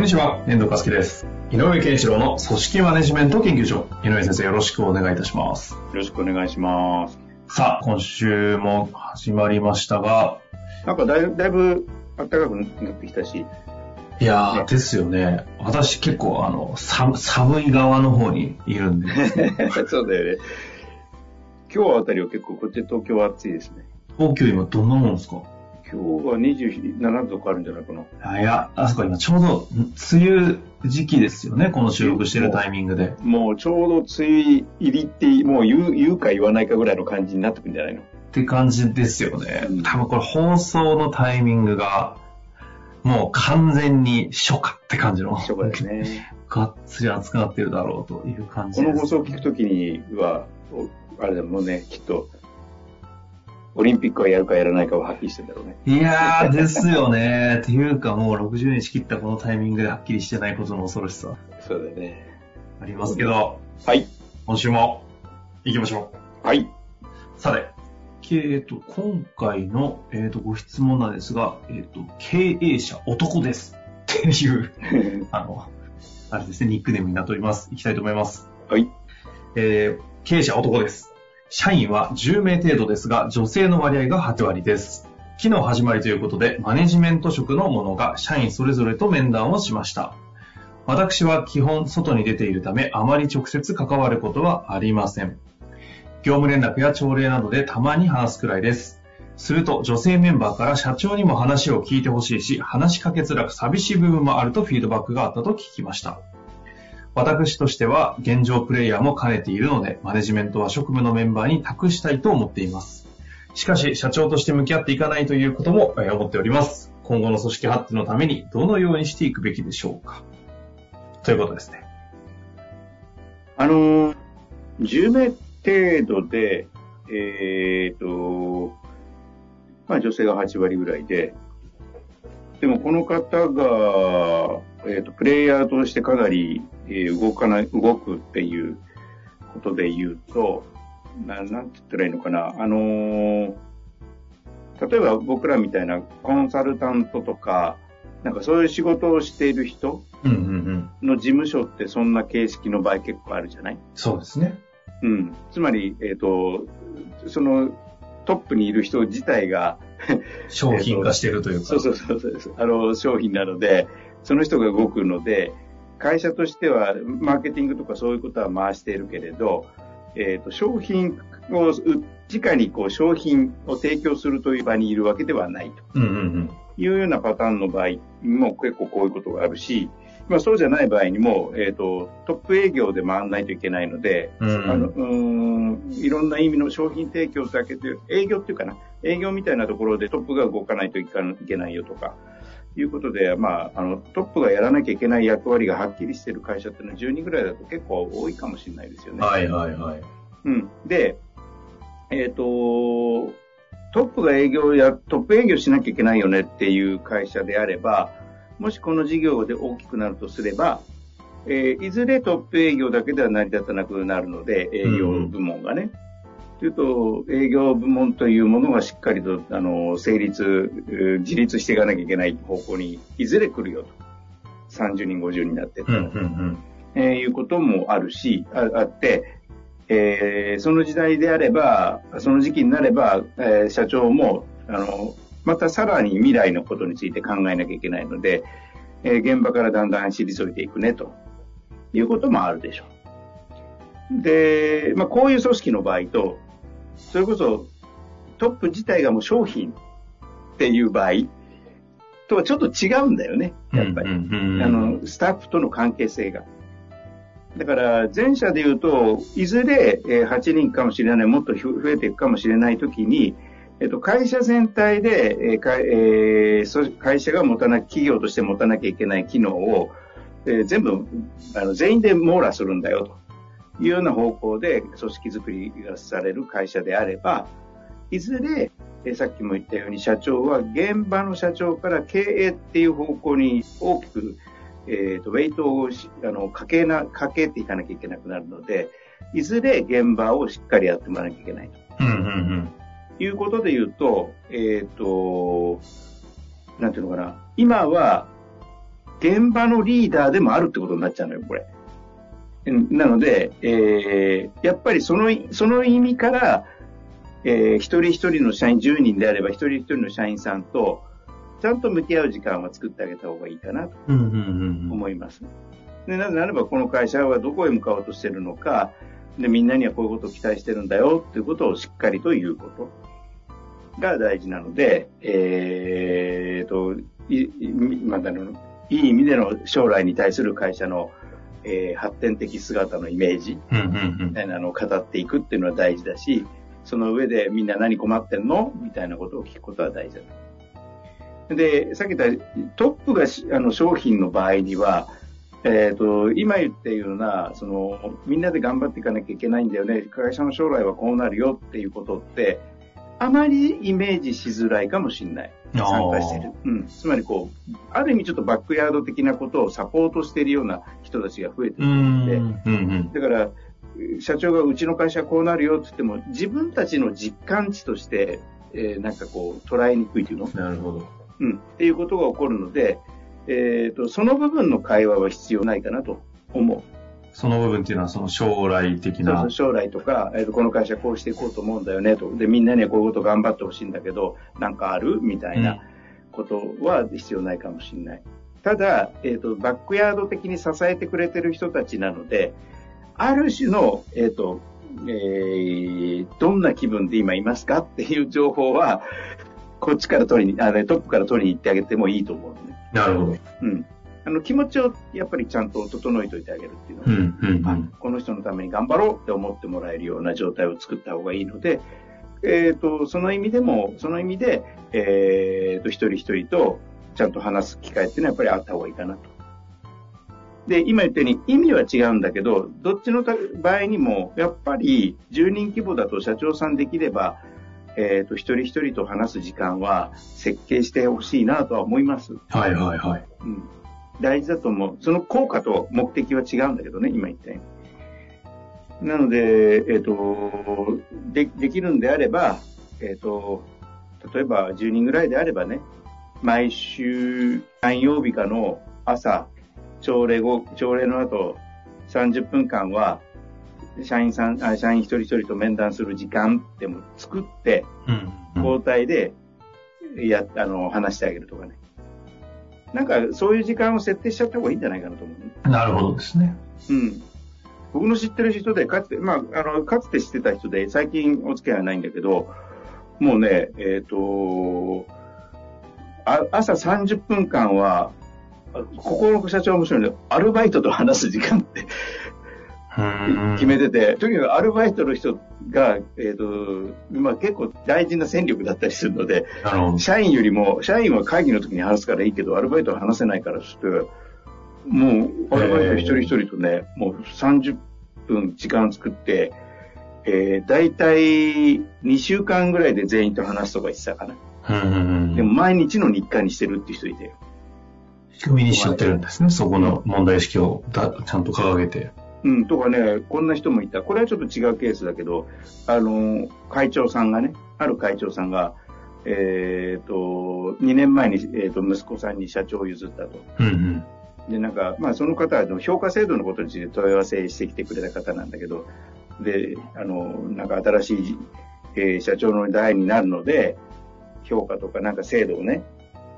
んにちは、遠藤和樹です。井上健一郎の組織マネジメント研究所。井上先生、よろしくお願いいたします。よろしくお願いします。さあ、今週も始まりましたが、なんかだいだいぶ暖かくなってきたし、いやー、ねですよね。私結構、あの、寒寒い側の方にいるんで、そうだよね。今日あたりは結構こっち東京は暑いですね。東京今どんなもんですか？今日は27度かあるんじゃないかな。あいや、あそこ今ちょうど、ん梅雨時期ですよね、この収録してるタイミングで。もうちょうど梅雨入りって、もう言う言うか言わないかぐらいの感じになってくるんじゃないの？って感じですよねうん。多分これ放送のタイミングが、もう完全に初夏って感じの。そうですね。がっつり暑くなってるだろうという感じこです。の放送を聞くときには、おあれだもんね、きっと、オリンピックはやるかやらないかははっきりしてんだろうね。いやー、ですよね。っていうかもう60日切ったこのタイミングではっきりしてないことの恐ろしさそうだよね。ありますけど、はい。今週も行きましょはい。う。さて、えっと、今回の、えっとご質問なんですが、えっと、経営者男ですっていう、あの、あれですね、ニックネームになっております。行きたいと思います。はい。えー経営者男です。社員は10名程度ですが、女性の割合が8割です。昨日始まりということで、マネジメント職の者が社員それぞれと面談をしました。私は基本外に出ているため、あまり直接関わることはありません。業務連絡や朝礼などでたまに話すくらいです。すると女性メンバーから社長にも話を聞いてほしいし、話しかけづらく寂しい部分もあるとフィードバックがあったと聞きました。私としては現状プレイヤーも兼ねているので、マネジメントは職務のメンバーに託したいと思っています。しかし、社長として向き合っていかないということもえ思っております。今後の組織発展のためにどのようにしていくべきでしょうかということですね。あの、10名程度で、えーと、まあ女性が8割ぐらいで、でもこの方が、えーと、プレイヤーとしてかなり、えー動かない、動くっていうことで言うと、ななんて言ったらいいのかな、あのー例えば僕らみたいなコンサルタントとか、なんかそういう仕事をしている人。の事務所ってそんな形式の場合結構あるじゃない？そうですね。うん。つまり、えっ、と、そのトップにいる人自体が、商品化してるというか。そうそうそうそう、あの、商品なので、その人が動くので、会社としては、マーケティングとかそういうことは回しているけれど、えっ、と、商品を、う直にこう商品を提供するという場にいるわけではないと。うんうんうん。いうようなパターンの場合も結構こういうことがあるし、まあそうじゃない場合にも、えっ、と、トップ営業で回らないといけないので、うんあの、うーん、いろんな意味の商品提供だけで、営業っていうかな、営業みたいなところでトップが動かないといけないよとか、いうことで、まあ、あの、トップがやらなきゃいけない役割がはっきりしてる会社っていうのは10人ぐらいだと結構多いかもしれないですよね。はいはいはい。うん。で、えっ、と、トップが営業や、トップ営業しなきゃいけないよねっていう会社であれば、もしこの事業で大きくなるとすれば、えーいずれトップ営業だけでは成り立たなくなるので、営業部門がね。というと、営業部門というものがしっかりと、あの、成立、えー自立していかなきゃいけない方向に、いずれ来るよと。30人、50人になってってうんうんうん。えーいうこともあるし、ああって、えーその時代であれば、その時期になれば、えー社長も、あの、またさらに未来のことについて考えなきゃいけないので、えー現場からだんだん退いていくね、ということもあるでしょう。で、まあ、こういう組織の場合と、それこそトップ自体がもう商品っていう場合とはちょっと違うんだよね、やっぱり。あの、スタッフとの関係性が。だから、前者で言うと、いずれえー8人かもしれない、もっと増えていくかもしれないときに、えっと、会社全体で、えーかえーそ会社が持たな、企業として持たなきゃいけない機能を、えー全部、あの、全員で網羅するんだよ、というような方向で組織づくりがされる会社であれば、いずれ、えーさっきも言ったように社長は現場の社長から経営っていう方向に大きく、えーと、ウェイトをしあのかけな、かけていかなきゃいけなくなるので、いずれ現場をしっかりやってもらわなきゃいけないうんうんということで言うと、えっ、と、なんていうのかな、今は現場のリーダーでもあるってことになっちゃうのよ、これ。うんなので、えーやっぱりその、その意味から、えー一人一人の社員、10人であれば一人一人の社員さんと、ちゃんと向き合う時間は作ってあげた方がいいかなと。思います。でなぜならば、この会社はどこへ向かおうとしてるのか、で、みんなにはこういうことを期待してるんだよっていうことをしっかりと言うことが大事なので、えーと、い、いまだの、いい意味での将来に対する会社の、えー発展的姿のイメージみたいなのを語っていくっていうのは大事だし、その上でみんな何困ってんの？みたいなことを聞くことは大事だと。で、さっき言ったトップがしあの商品の場合には、えっ、と、今言ったような、その、みんなで頑張っていかなきゃいけないんだよね。会社の将来はこうなるよっていうことって、あまりイメージしづらいかもしれない。参加してる。うん。つまりこう、ある意味ちょっとバックヤード的なことをサポートしているような人たちが増えてうるので、ん。うんうん。だから、社長がうちの会社はこうなるよって言っても、自分たちの実感値として、えーなんかこう、捉えにくいというのなるほど。うん。っていうことが起こるので、えっ、と、その部分の会話は必要ないかなと思う。その部分っていうのはその将来的なそうそう。将来とか、えーと、この会社こうしていこうと思うんだよねと。で、みんなにはこういうこと頑張ってほしいんだけど、なんかあるみたいなことは必要ないかもしれない。ただ、えっ、と、バックヤード的に支えてくれてる人たちなので、ある種の、えっ、と、えーどんな気分で今いますかっていう情報は、こっちから取りに、あれ、トップから取りに行ってあげてもいいと思うのね。なるほど。うん。あの、気持ちをやっぱりちゃんと整えておいてあげるっていうのは、うんうん。この人のために頑張ろうって思ってもらえるような状態を作った方がいいので、えっ、と、その意味でも、その意味で、えっ、と、一人一人とちゃんと話す機会っていうのはやっぱりあった方がいいかなと。で、今言ったように意味は違うんだけど、どっちの場合にも、やっぱり10人規模だと社長さんできれば、えっ、と、一人一人と話す時間は設計してほしいなとは思います。はいはいはい。うん、大事だと思う。その効果と目的は違うんだけどね、今言ったように。なので、えっ、と、で、できるんであれば、えっ、と、例えば10人ぐらいであればね、毎週何曜日かの朝、朝礼後、朝礼の後、30分間は、社員さん、あ社員一人一人と面談する時間でも作って。交代で、や、あの、話してあげるとかね。なんか、そういう時間を設定しちゃった方がいいんじゃないかなと思うね。なるほどですね。うん。僕の知ってる人で、かつて、まあ、あの、かつて知ってた人で、最近お付き合いはないんだけど、もうね、えっ、と、あ朝30分間は、あここの社長は面白いね。アルバイトと話す時間ってうん決めてて、とにかくアルバイトの人が、えっ、と、まあ結構大事な戦力だったりするので。社員よりも、社員は会議の時に話すからいいけど、アルバイトは話せないからして、もう、アルバイト一人一人とね、もう30分時間作って、えー、大体2週間ぐらいで全員と話すとか言ってたかな。でも毎日の日課にしてるって人いて。仕組みにしちゃってるんですね。そこの問題意識をだちゃんと掲げて。うん、とかね、こんな人もいた。これはちょっと違うケースだけど、あの、会長さんがね、ある会長さんが、えっ、と、2年前に、えー、と息子さんに社長を譲ったと。うんうん。で、なんか、まあ、その方はあの評価制度のことについて問い合わせしてきてくれた方なんだけど、で、あの、なんか新しい、えー社長の代になるので、評価とかなんか制度をね、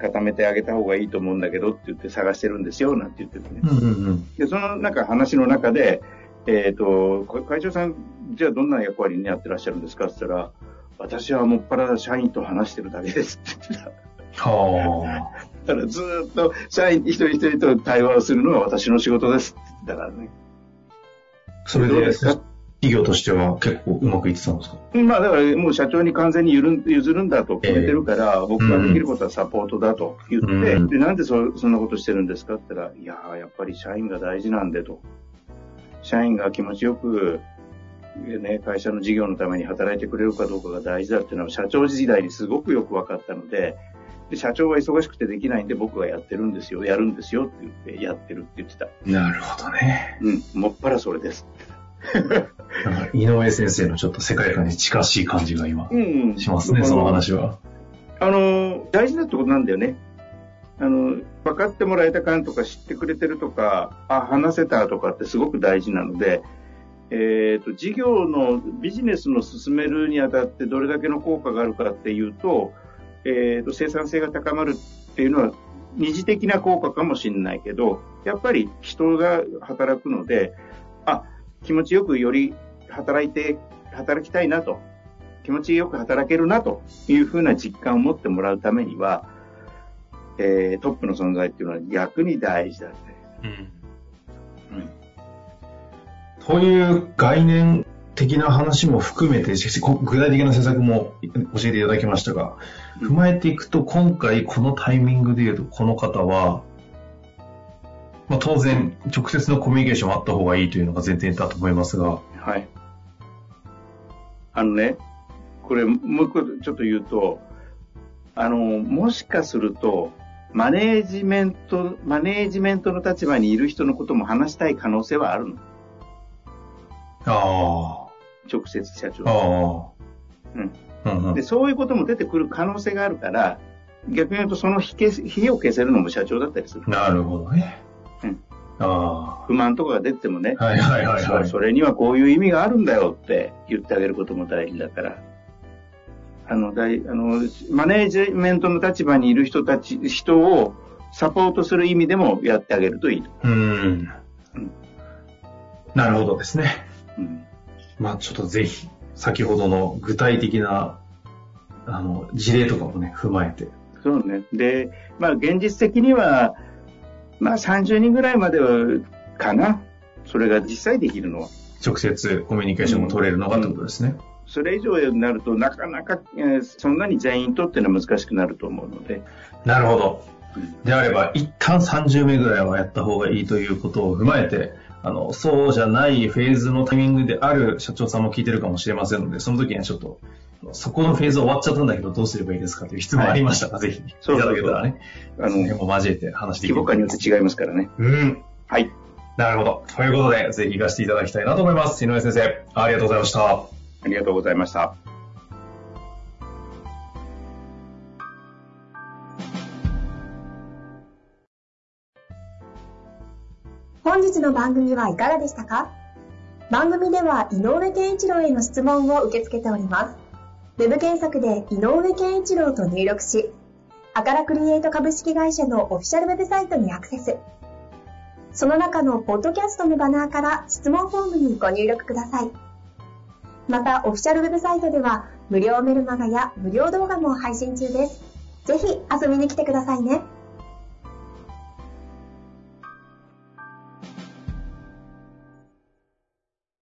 固めてあげた方がいいと思うんだけどって言って探してるんですよ、なんて言っててね。うんうんうん。で、そのなんか話の中で、えっ、と、こ会長さん、じゃあどんな役割にやってらっしゃるんですか？って言ったら、私はもっぱら社員と話してるだけですって言ってた。は だからずーっと社員一人一人と対話をするのが私の仕事ですって言ってたからね。あ。それでどうですか？企業としては結構うまくいってたんですか？まあだからもう社長に完全に譲るんだと決めてるから、えー、僕ができることはサポートだと言って、うん、でなんでそそんなことしてるんですかって言ったら、いややっぱり社員が大事なんでと。社員が気持ちよく、ね、会社の事業のために働いてくれるかどうかが大事だっていうのは社長時代にすごくよく分かったので、で社長は忙しくてできないんで僕がやってるんですよ、やるんですよって言ってやってるって言ってた。なるほどね。うん、もっぱらそれです。井上先生のちょっと世界観に近しい感じが今、しますね、うん、その話は。あの、大事なってことなんだよね。あの、分かってもらえた感とか知ってくれてるとか、あ、話せたとかってすごく大事なので、えっ、ー、と、事業のビジネスの進めるにあたってどれだけの効果があるかっていうと、えっ、ー、と、生産性が高まるっていうのは二次的な効果かもしれないけど、やっぱり人が働くので、あ、気持ちよくより働いて、働きたいなと、気持ちよく働けるなというふうな実感を持ってもらうためには、えー、トップの存在っていうのは逆に大事だって。うん。うん。という概念的な話も含めて、具体的な施策も教えていただきましたが、踏まえていくと、今回このタイミングで言うと、この方は、まあ、当然、直接のコミュニケーションあった方がいいというのが前提だと思いますが。はい。あのね、これ、もう一個ちょっと言うと、あの、もしかすると、マネージメント、マネージメントの立場にいる人のことも話したい可能性はあるの。ああ。直接社長。ああ。うん。うんうん、でそういうことも出てくる可能性があるから、逆に言うとその火火を消せるのも社長だったりする。なるほどね。あ不満とかが出てもね、はいはいはい、はい、それにはこういう意味があるんだよって言ってあげることも大事だから。あの、大あのマネージメントの立場にいる人たち、人をサポートする意味でもやってあげるといいと。うん。うん、なるほどですね。うん。まあちょっとぜひ、先ほどの具体的な、あの、事例とかもね、踏まえて。そうね。で、まあ現実的には、まあ30人ぐらいまではかな。それが実際できるのは。直接コミュニケーションも取れるのがってことですね。それ以上になると、なかなか、えー、そんなに全員とっていうのは難しくなると思うので。なるほど。であれば、一旦30名ぐらいはやった方がいいということを踏まえて、あの、そうじゃないフェーズのタイミングである社長さんも聞いてるかもしれませんので、その時にはちょっと、そこのフェーズ終わっちゃったんだけど、どうすればいいですかという質問ありましたら、はい、ぜひ、いただけたらね、あの、辺も交えて話していき規模感によって違いますからね。うん。はい。なるほど。ということで、ぜひ行かせていただきたいなと思います。井上先生、ありがとうございました。ありがとうございました。本日の番組はいかがでしたか？番組では井上健一郎への質問を受け付けております。ウェブ検索で井上健一郎と入力し、アカラクリエイト株式会社のオフィシャルウェブサイトにアクセス。その中のポッドキャストのバナーから質問フォームにご入力ください。また、オフィシャルウェブサイトでは無料メルマガや無料動画も配信中です。ぜひ遊びに来てくださいね。